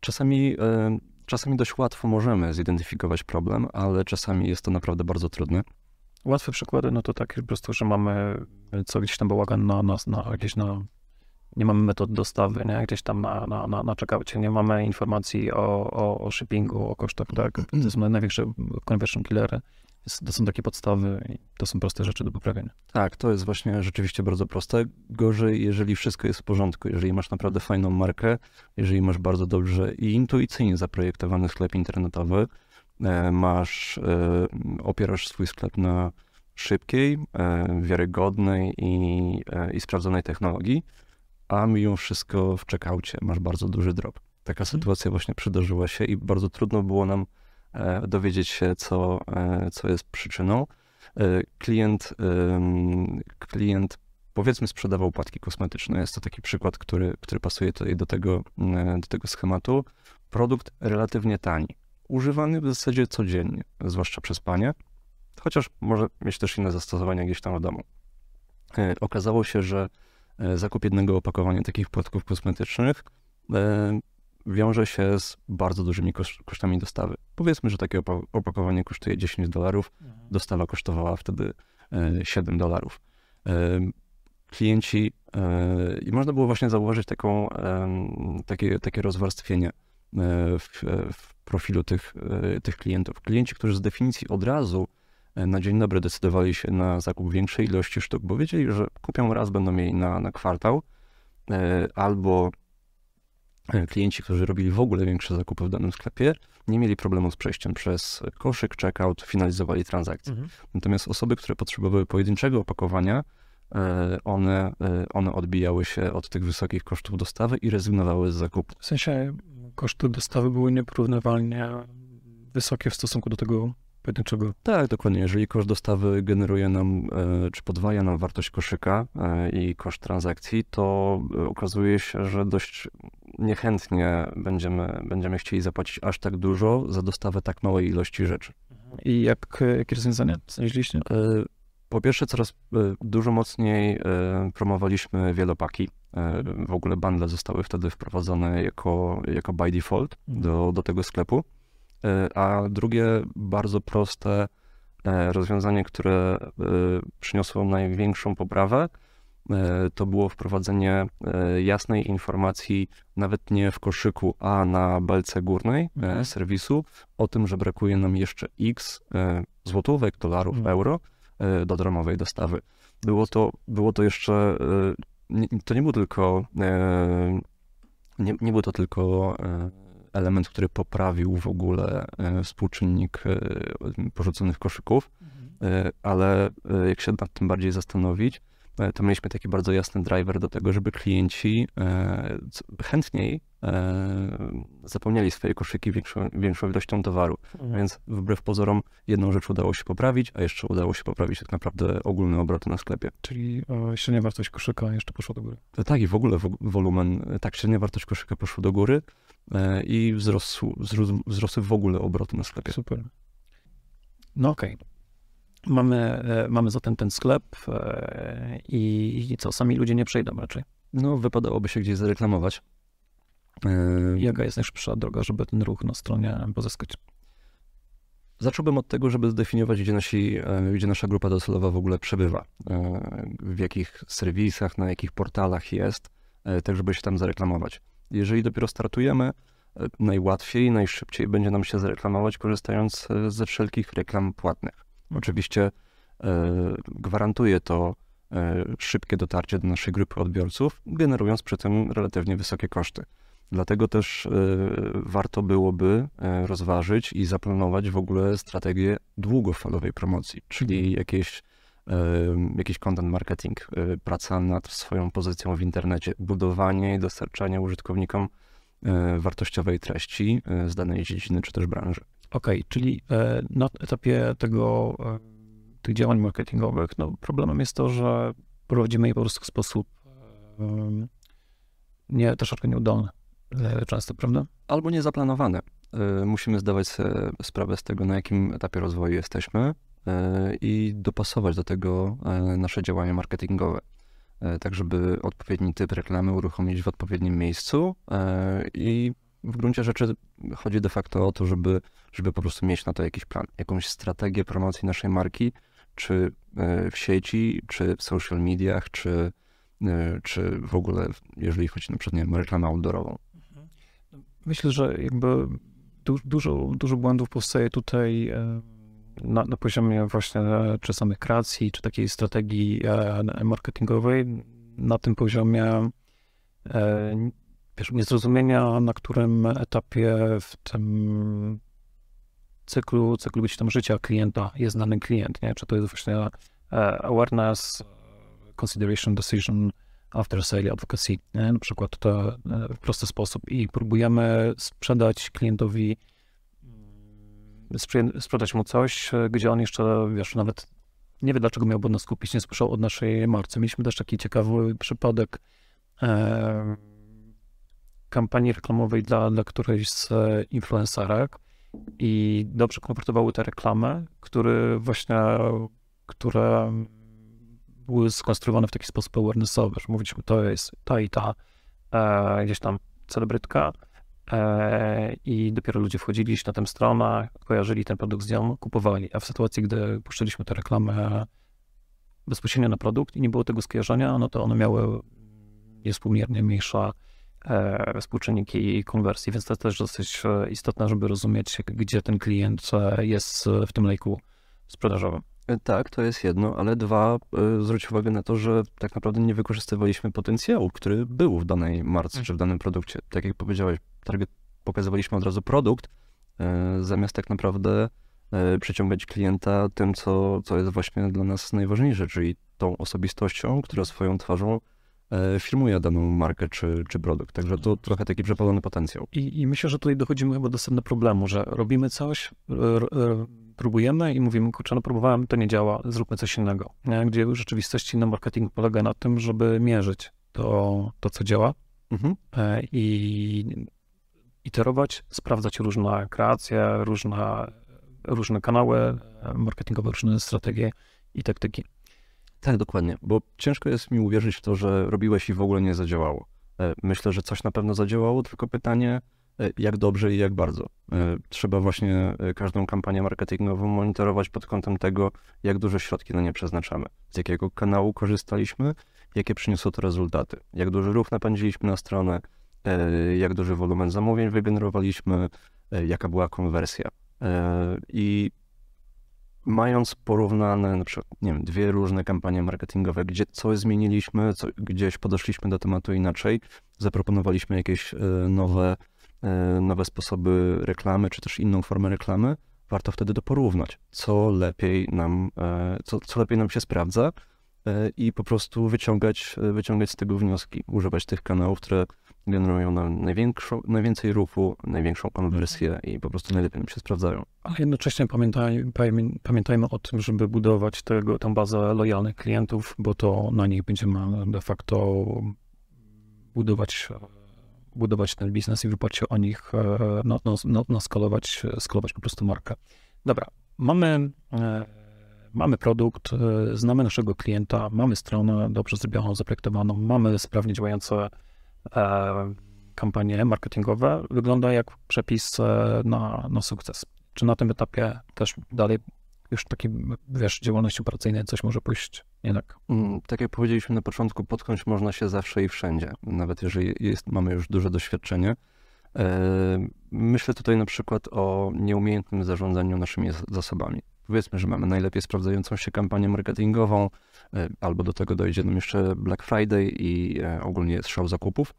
czasami, e, czasami dość łatwo możemy zidentyfikować problem, ale czasami jest to naprawdę bardzo trudne. Łatwe przykłady, no to takie po prostu, że mamy co gdzieś tam bałagan na nas, na, gdzieś na nie mamy metod dostawy, nie? gdzieś tam na, na, na, na checkoutie, nie mamy informacji o, o, o shippingu, o kosztach, tak? To są największe conversion killery. To są takie podstawy i to są proste rzeczy do poprawienia. Tak, to jest właśnie rzeczywiście bardzo proste. Gorzej, jeżeli wszystko jest w porządku, jeżeli masz naprawdę fajną markę, jeżeli masz bardzo dobrze i intuicyjnie zaprojektowany sklep internetowy, e, masz, e, opierasz swój sklep na szybkiej, e, wiarygodnej i, i sprawdzonej technologii, a mimo wszystko w checkoutie masz bardzo duży drop. Taka mhm. sytuacja właśnie przydarzyła się i bardzo trudno było nam e, dowiedzieć się, co, e, co jest przyczyną. E, klient, klient powiedzmy sprzedawał płatki kosmetyczne. Jest to taki przykład, który, który pasuje tutaj do tego, do tego schematu. Produkt relatywnie tani, używany w zasadzie codziennie, zwłaszcza przez panie, chociaż może mieć też inne zastosowania gdzieś tam w domu. Okazało się, że zakup jednego opakowania takich płatków kosmetycznych e, wiąże się z bardzo dużymi kosztami dostawy. Powiedzmy, że takie opakowanie kosztuje 10 dolarów, mhm. dostawa kosztowała wtedy 7 e, dolarów. Klienci, i można było właśnie zauważyć taką, takie, takie rozwarstwienie w, w profilu tych, tych klientów. Klienci, którzy z definicji od razu na dzień dobry decydowali się na zakup większej ilości sztuk, bo wiedzieli, że kupią raz, będą mieli na, na kwartał, e, albo e, klienci, którzy robili w ogóle większe zakupy w danym sklepie, nie mieli problemu z przejściem przez koszyk, checkout, finalizowali transakcję. Mhm. Natomiast osoby, które potrzebowały pojedynczego opakowania, e, one, one odbijały się od tych wysokich kosztów dostawy i rezygnowały z zakupu. W sensie koszty dostawy były nieporównywalnie wysokie w stosunku do tego pojedynczego. Tak, dokładnie. Jeżeli koszt dostawy generuje nam, e, czy podwaja nam wartość koszyka e, i koszt transakcji, to e, okazuje się, że dość niechętnie będziemy, będziemy chcieli zapłacić aż tak dużo za dostawę tak małej ilości rzeczy. I jak, jakie rozwiązania znaleźliście? Po pierwsze, coraz dużo mocniej promowaliśmy wielopaki. W ogóle bundle zostały wtedy wprowadzone jako, jako by default mhm. do, do tego sklepu. E, a drugie bardzo proste e, rozwiązanie, które e, przyniosło największą poprawę, to było wprowadzenie jasnej informacji, nawet nie w koszyku, a na belce górnej mhm. serwisu, o tym, że brakuje nam jeszcze x złotówek, dolarów, mhm. euro do darmowej dostawy. Było to, było to jeszcze, to nie było tylko, nie, nie było to tylko element, który poprawił w ogóle e, współczynnik e, porzuconych koszyków, mhm. E, ale jak się nad tym bardziej zastanowić, to mieliśmy taki bardzo jasny driver do tego, żeby klienci chętniej zapełniali swoje koszyki większą, większą ilością towaru. Mhm. Więc wbrew pozorom jedną rzecz udało się poprawić, a jeszcze udało się poprawić tak naprawdę ogólne obroty na sklepie. Czyli średnia wartość koszyka jeszcze poszła do góry. Tak i w ogóle wolumen, tak średnia wartość koszyka poszła do góry. E, i wzrosł, wzrosły w ogóle obroty na sklepie. Super. No okej. Okay. Mamy, e, mamy zatem ten sklep e, i, i co, sami ludzie nie przejdą raczej? No, wypadałoby się gdzieś zareklamować. Jaka jest najszybsza droga, żeby ten ruch na stronie pozyskać? Zacząłbym od tego, żeby zdefiniować, gdzie, nasi, gdzie nasza grupa docelowa w ogóle przebywa, w jakich serwisach, na jakich portalach jest, tak żeby się tam zareklamować. Jeżeli dopiero startujemy, e, najłatwiej, najszybciej będzie nam się zareklamować, korzystając e, ze wszelkich reklam płatnych. Oczywiście e, gwarantuje to szybkie dotarcie do naszej grupy odbiorców, generując przy tym relatywnie wysokie koszty. Dlatego też warto byłoby rozważyć i zaplanować w ogóle strategię długofalowej promocji, czyli jakieś jakiś content marketing, y, praca nad swoją pozycją w internecie, budowanie i dostarczanie użytkownikom y, wartościowej treści y, z danej dziedziny czy też branży. Okej, okay, czyli e, na etapie tego, e, tych działań marketingowych, no problemem jest to, że prowadzimy je po prostu w sposób nie, troszeczkę nieudolny e, często, prawda? Albo niezaplanowane. Musimy zdawać sobie sprawę z tego, na jakim etapie rozwoju jesteśmy, i dopasować do tego e, nasze działania marketingowe. E, tak, żeby odpowiedni typ reklamy uruchomić w odpowiednim miejscu i w gruncie rzeczy chodzi de facto o to, żeby, żeby po prostu mieć na to jakiś plan, jakąś strategię promocji naszej marki, czy w sieci, czy w social mediach, czy, czy w ogóle, jeżeli chodzi na przykład o reklamę outdoorową? Myślę, że jakby du dużo, dużo błędów powstaje tutaj na, na poziomie właśnie czy samych kreacji, czy takiej strategii marketingowej. Na tym poziomie wiesz, niezrozumienia, na którym etapie w tym cyklu, cyklu gdzieś tam życia klienta jest dany klient, nie? Czy to jest właśnie e, awareness, consideration, decision, after sale advocacy, nie? na przykład to e, w prosty sposób i próbujemy sprzedać klientowi, sprzedać mu coś, e, gdzie on jeszcze, wiesz, nawet nie wie, dlaczego miałby nas kupić, nie słyszał od naszej marce. Mieliśmy też taki ciekawy przypadek e, kampanii reklamowej dla, dla którejś z influencerek, i dobrze konwertowały te reklamy, które właśnie, które były skonstruowane w taki sposób awarenessowy, że mówiliśmy, to jest ta i ta e, gdzieś tam celebrytka e, i dopiero ludzie wchodzili na tę stronę, kojarzyli ten produkt z nią, kupowali, a w sytuacji, gdy puszczaliśmy te reklamy bezpośrednio na produkt i nie było tego skojarzenia, no to one miały niespółmiernie mniejsza E, współczynniki konwersji, więc to też dosyć e, istotne, żeby rozumieć, gdzie ten klient e, jest w tym lejku sprzedażowym. Tak, to jest jedno, ale dwa, zwróć uwagę na to, że tak naprawdę nie wykorzystywaliśmy potencjału, który był w danej marce czy w danym produkcie. Tak jak powiedziałeś, target, pokazywaliśmy od razu produkt, zamiast tak naprawdę przyciągać klienta tym, co, co jest właśnie dla nas najważniejsze, czyli tą osobistością, która swoją twarzą E, firmuje daną markę czy, czy produkt. Także to trochę taki przepalony potencjał. I, I, myślę, że tutaj dochodzimy chyba do sedna problemu, że robimy coś, próbujemy i mówimy, kurczę, no próbowałem, to nie działa, zróbmy coś innego. Nie? Gdzie w rzeczywistości na marketing polega na tym, żeby mierzyć to, to co działa mhm. E, i iterować, sprawdzać różne kreacje, różne, różne kanały e, marketingowe, różne strategie i taktyki. Tak, dokładnie, bo ciężko jest mi uwierzyć w to, że robiłeś i w ogóle nie zadziałało. E, myślę, że coś na pewno zadziałało, tylko pytanie, e, jak dobrze i jak bardzo. E, trzeba właśnie każdą kampanię marketingową monitorować pod kątem tego, jak duże środki na nie przeznaczamy, z jakiego kanału korzystaliśmy, jakie przyniosło to rezultaty, jak duży ruch napędziliśmy na stronę, jak duży wolumen zamówień wygenerowaliśmy, jaka była konwersja. I mając porównane na przykład, nie wiem, dwie różne kampanie marketingowe, gdzie coś zmieniliśmy, co, gdzieś podeszliśmy do tematu inaczej, zaproponowaliśmy jakieś e, nowe, e, nowe sposoby reklamy, czy też inną formę reklamy, warto wtedy to porównać, co lepiej nam, e, co, co lepiej nam się sprawdza i po prostu wyciągać, wyciągać z tego wnioski, używać tych kanałów, które generują nam największą, najwięcej ruchu, największą konwersję mhm. i po prostu najlepiej nam się sprawdzają. Ale jednocześnie pamiętaj, pamiętajmy o tym, żeby budować tego, tę bazę lojalnych klientów, bo to na nich będziemy de facto budować, budować ten biznes i w oparciu o nich no, no, no, no skalować, skalować po prostu markę. Dobra, mamy, e, mamy produkt, e, znamy naszego klienta, mamy stronę dobrze zrobioną, zaprojektowaną, mamy sprawnie działające E, kampanie marketingowe wygląda jak przepis e, na, na sukces. Czy na tym etapie też dalej już takiej, wiesz, działalności operacyjnej coś może pójść nie tak? Mm, tak jak powiedzieliśmy na początku, potknąć można się zawsze i wszędzie, nawet jeżeli jest, mamy już duże doświadczenie. E, myślę tutaj na przykład o nieumiejętnym zarządzaniu naszymi zasobami. Powiedzmy, że mamy najlepiej sprawdzającą się kampanię marketingową, E, albo do tego dojdzie nam jeszcze Black Friday i e, ogólnie jest szał zakupów.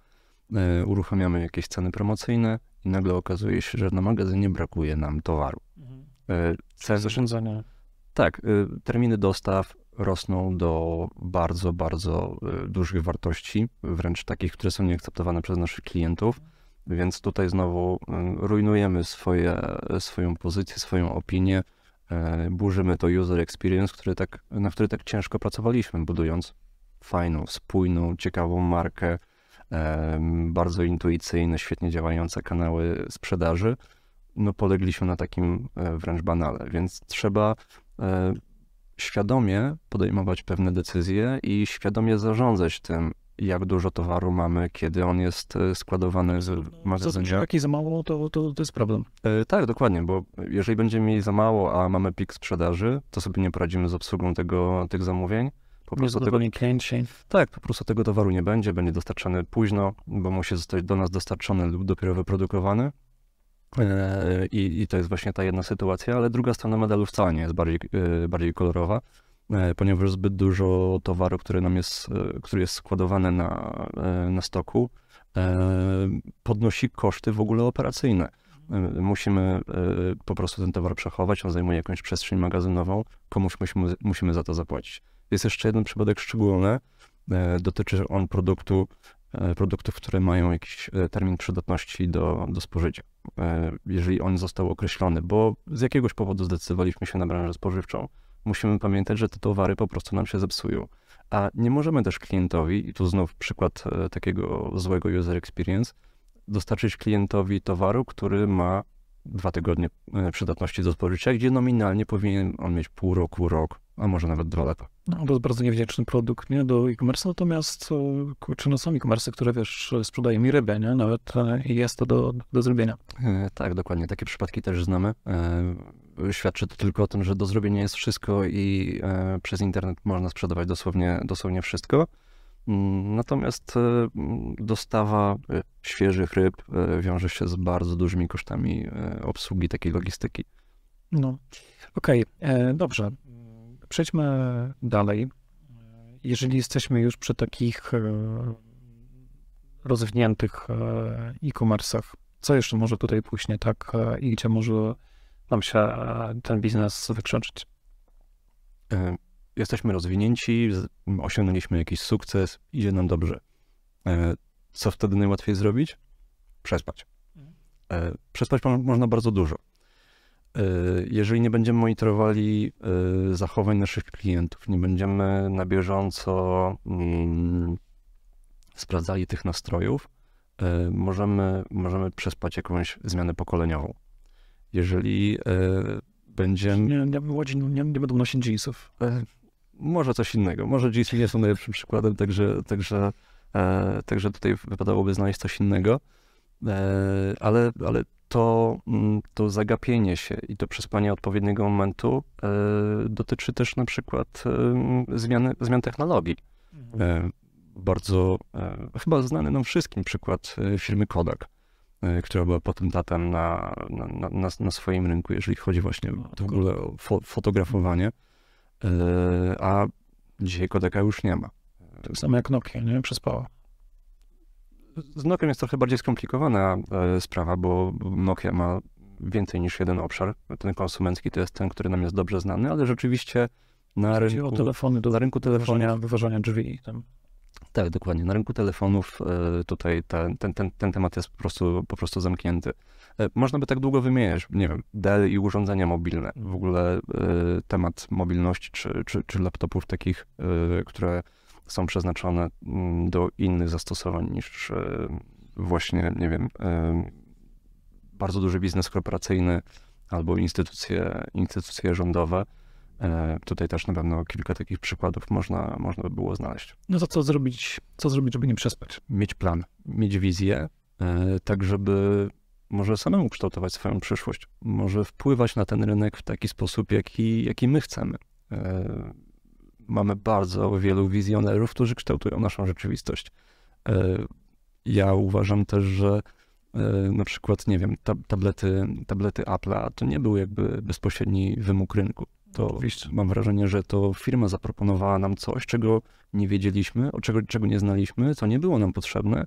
E, uruchamiamy jakieś ceny promocyjne i nagle okazuje się, że na magazynie brakuje nam towaru. Mhm. Ceny zarządzania. Tak, terminy dostaw rosną do bardzo, bardzo dużych wartości, wręcz takich, które są nieakceptowane przez naszych klientów. Więc tutaj znowu rujnujemy swoje, swoją pozycję, swoją opinię, burzymy to user experience, który tak, na który tak ciężko pracowaliśmy, budując fajną, spójną, ciekawą markę, e, bardzo intuicyjne, świetnie działające kanały sprzedaży. No polegliśmy na takim e, wręcz banale, więc trzeba świadomie podejmować pewne decyzje i świadomie zarządzać tym, jak dużo towaru mamy, kiedy on jest e, składowany z magazynie. Jak jest za mało, to, to, to jest problem. E, Tak, dokładnie, bo jeżeli będziemy mieli za mało, a mamy pik sprzedaży, to sobie nie poradzimy z obsługą tego, tych zamówień. Po prostu tego, klienci. tak, po prostu tego towaru nie będzie, będzie dostarczany późno, bo musi zostać do nas dostarczony lub dopiero wyprodukowany. E, I, I to jest właśnie ta jedna sytuacja, ale druga strona medalu wcale nie jest bardziej, e, bardziej kolorowa, ponieważ zbyt dużo towaru, który nam jest, e, który jest składowany na, e, na stoku, e, podnosi koszty w ogóle operacyjne. E, Musimy e, po prostu ten towar przechować, on zajmuje jakąś przestrzeń magazynową, komuś musimy, musimy za to zapłacić. Jest jeszcze jeden przypadek szczególny, e, dotyczy on produktu, e, produktów, które mają jakiś e, termin przydatności do, do spożycia. E, Jeżeli on został określony, bo z jakiegoś powodu zdecydowaliśmy się na branżę spożywczą, musimy pamiętać, że te towary po prostu nam się zepsują. A nie możemy też klientowi, i tu znów przykład e, takiego złego user experience, dostarczyć klientowi towaru, który ma dwa tygodnie e, przydatności do spożycia, gdzie nominalnie powinien on mieć pół roku, rok, a może nawet dwa lata. No, to jest bardzo niewdzięczny produkt, nie, do e-commerce, natomiast kurczę, no są e-commerce, które, wiesz, sprzedają mi rybę, nie, nawet e, i jest to do, do zrobienia. Tak, dokładnie. Takie przypadki też znamy. Świadczy to tylko o tym, że do zrobienia jest wszystko i e, przez internet można sprzedawać dosłownie, dosłownie wszystko. Mm, Natomiast e, dostawa e, świeżych ryb wiąże się z bardzo dużymi kosztami obsługi takiej logistyki. No, okej, e, dobrze. Przejdźmy dalej. Jeżeli jesteśmy już przy takich rozwiniętych e-commerce'ach, co jeszcze może tutaj pójść nie tak i gdzie może nam się e, ten biznes wykrzyczyć? E, Jesteśmy rozwinięci, osiągnęliśmy jakiś sukces, idzie nam dobrze. E, Co wtedy najłatwiej zrobić? Przespać. Przespać mo- można bardzo dużo. Jeżeli nie będziemy monitorowali zachowań naszych klientów, nie będziemy na bieżąco mm, sprawdzali tych nastrojów, możemy, możemy przespać jakąś zmianę pokoleniową. Jeżeli e, będziemy Nie, nie, młodzi nie, nie będą nosić jeansów. E, Może coś innego. Może jeansy nie są najlepszym przykładem, także, także, e, także tutaj wypadałoby znaleźć coś innego. Ale, ale to, mm, to zagapienie się i to przespanie odpowiedniego momentu dotyczy też na przykład zmiany, zmian technologii. E, bardzo chyba znany nam wszystkim przykład firmy Kodak, która była potentatem na, na, na, na, swoim rynku, jeżeli chodzi właśnie w ogóle o fo, fotografowanie. E, A dzisiaj Kodaka już nie ma. Tak samo jak Nokia, nie? Przespała. Z Nokią jest trochę bardziej skomplikowana e, sprawa, bo Nokia ma więcej niż jeden obszar. Ten konsumencki to jest ten, który nam jest dobrze znany, ale rzeczywiście na Chodzi o rynku, telefony do na rynku telefonów wyważania, wyważania drzwi. Tam. Tak, dokładnie. Na rynku telefonów e, tutaj ten, ten, ten, ten temat jest po prostu, po prostu zamknięty. E, Można by tak długo wymieniać, nie wiem, Dell i urządzenia mobilne. W ogóle e, temat mobilności czy, czy, czy laptopów takich, które są przeznaczone mm, do innych zastosowań niż właśnie, nie wiem, bardzo duży biznes korporacyjny albo instytucje, instytucje rządowe. E, Tutaj też na pewno kilka takich przykładów można, można by było znaleźć No to co zrobić, co zrobić, żeby nie przespać? mieć plan, mieć wizję, e, tak żeby może samemu kształtować swoją przyszłość, może wpływać na ten rynek w taki sposób, jaki, jaki my chcemy. E, Mamy bardzo wielu wizjonerów, którzy kształtują naszą rzeczywistość. Ja uważam też, że na przykład, nie wiem, tab- tablety, tablety Apple'a to nie był jakby bezpośredni wymóg rynku. To Oczywiście. mam wrażenie, że to firma zaproponowała nam coś, czego nie wiedzieliśmy, o czego, czego nie znaliśmy, co nie było nam potrzebne,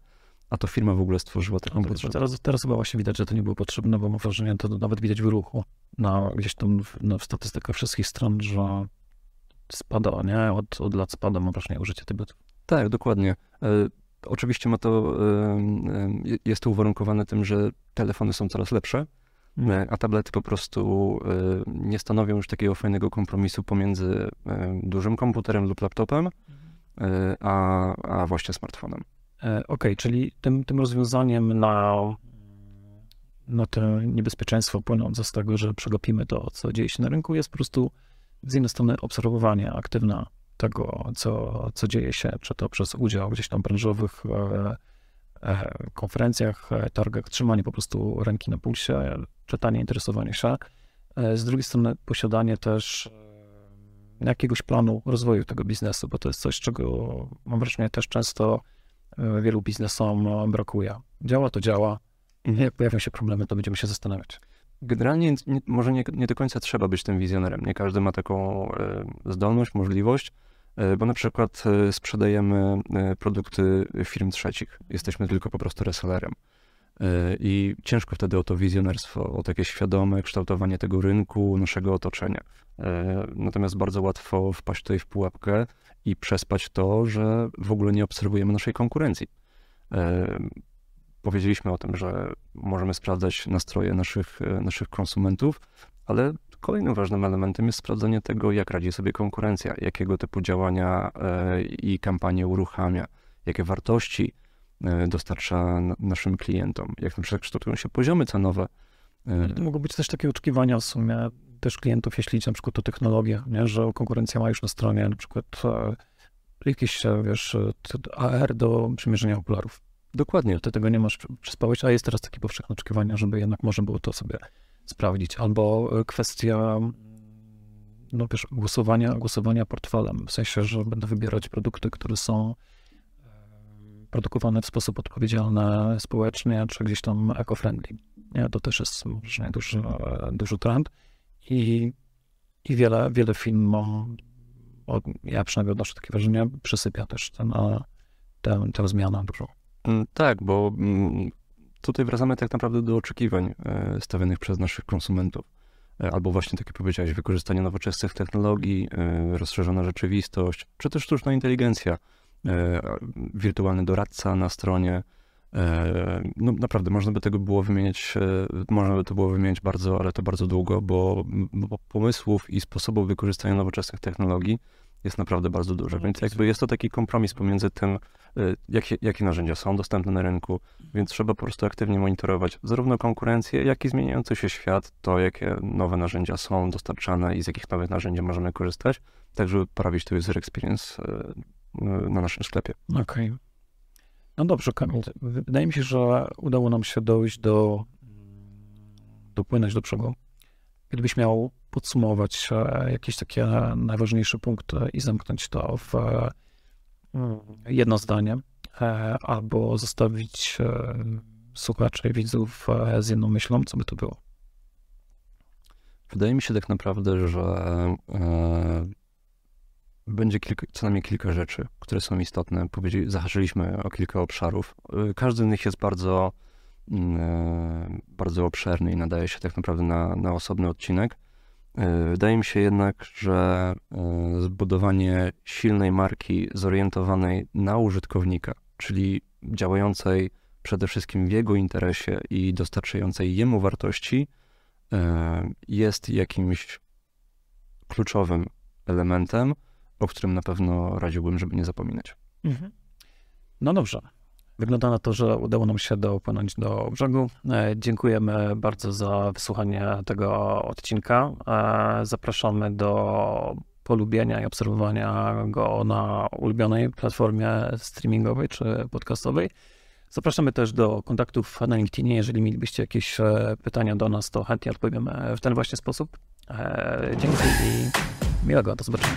a to firma w ogóle stworzyła taką No, potrzebę. teraz, teraz chyba właśnie widać, że to nie było potrzebne, bo mam wrażenie, to nawet widać w ruchu. Na, gdzieś tam w, no, w statystykach wszystkich stron, że spada, nie? Od, od lat spada, mam wrażenie, użycie tabletów. Tak, dokładnie. E, oczywiście ma to, e, e, jest to uwarunkowane tym, że telefony są coraz lepsze, a tablety po prostu e, nie stanowią już takiego fajnego kompromisu pomiędzy e, dużym komputerem lub laptopem, e, a, a właśnie smartfonem. E, Okej, czyli tym, tym rozwiązaniem na, na to niebezpieczeństwo płynące z tego, że przegapimy to, co dzieje się na rynku, jest po prostu z jednej strony obserwowanie, aktywna tego, co, co dzieje się, czy to przez udział gdzieś tam branżowych konferencjach, targach, trzymanie po prostu ręki na pulsie, czytanie, interesowanie się. Z drugiej strony posiadanie też jakiegoś planu rozwoju tego biznesu, bo to jest coś, czego mam wrażenie też często wielu biznesom brakuje. Działa to działa, jak pojawią się problemy, to będziemy się zastanawiać. Generalnie nie, może nie, nie, do końca trzeba być tym wizjonerem. Nie każdy ma taką e, zdolność, możliwość, e, bo na przykład e, sprzedajemy produkty firm trzecich. Jesteśmy tylko po prostu resellerem. I ciężko wtedy o to wizjonerstwo, o takie świadome kształtowanie tego rynku, naszego otoczenia. Natomiast bardzo łatwo wpaść tutaj w pułapkę i przespać to, że w ogóle nie obserwujemy naszej konkurencji powiedzieliśmy o tym, że możemy sprawdzać nastroje naszych, e, naszych konsumentów, ale kolejnym ważnym elementem jest sprawdzenie tego, jak radzi sobie konkurencja, jakiego typu działania e, i kampanie uruchamia, jakie wartości e, dostarcza naszym klientom, jak na przykład kształtują się poziomy cenowe. To mogą być też takie oczekiwania w sumie też klientów, jeśli idzie na przykład o technologię, nie? że konkurencja ma już na stronie na przykład jakieś, wiesz, AR do przymierzenia okularów. Dokładnie. Ty tego nie masz przyspałeś, a jest teraz takie powszechne oczekiwanie, żeby jednak można było to sobie sprawdzić. Albo e, kwestia no wiesz, głosowania, głosowania portfelem, w sensie, że będę wybierać produkty, które są e, produkowane w sposób odpowiedzialny społecznie, czy gdzieś tam eco-friendly. Nie? To też jest może duży, duży trend i, i wiele, wiele firm, ja przynajmniej odnoszę takie wrażenie, przysypia też ten, tę, tę zmianę dużą. Mm, tak, bo mm, tutaj wracamy tak naprawdę do oczekiwań e, stawianych przez naszych konsumentów. E, albo właśnie, tak jak powiedziałeś, wykorzystanie nowoczesnych technologii, e, rozszerzona rzeczywistość, czy też sztuczna inteligencja, wirtualny doradca na stronie. No naprawdę, można by tego było wymieniać, można by to było wymieniać bardzo, ale to bardzo długo, bo, bo pomysłów i sposobów wykorzystania nowoczesnych technologii jest naprawdę bardzo dużo. Więc jakby jest to taki kompromis pomiędzy tym, jakie, jakie narzędzia są dostępne na rynku, więc trzeba po prostu aktywnie monitorować zarówno konkurencję, jak i zmieniający się świat, to jakie nowe narzędzia są dostarczane i z jakich nowych narzędzi możemy korzystać, tak żeby poprawić to user experience na naszym sklepie. Okej. Okay. No dobrze, Kamil. Wydaje mi się, że udało nam się dojść do, dopłynąć do przodu. Gdybyś miał podsumować e, jakieś takie najważniejsze punkty i zamknąć to w e, jedno zdanie, e, albo zostawić słuchaczy i widzów z jedną myślą, co by to było? Wydaje mi się tak naprawdę, że będzie kilka, co najmniej kilka rzeczy, które są istotne. zahaczyliśmy o kilka obszarów. Każdy z nich jest bardzo, mm, bardzo obszerny i nadaje się tak naprawdę na, na osobny odcinek. E, wydaje mi się jednak, że e, zbudowanie silnej marki zorientowanej na użytkownika, czyli działającej przede wszystkim w jego interesie i dostarczającej jemu wartości, e, jest jakimś kluczowym elementem, o którym na pewno radziłbym, żeby nie zapominać. Mhm. No dobrze. Wygląda na to, że udało nam się dopłynąć do brzegu. E, dziękujemy bardzo za wysłuchanie tego odcinka. E, zapraszamy do polubienia i obserwowania go na ulubionej platformie streamingowej czy podcastowej. Zapraszamy też do kontaktów na LinkedInie. Jeżeli mielibyście jakieś e, pytania do nas, to chętnie odpowiemy w ten właśnie sposób. Dzięki i miłego. Do zobaczenia.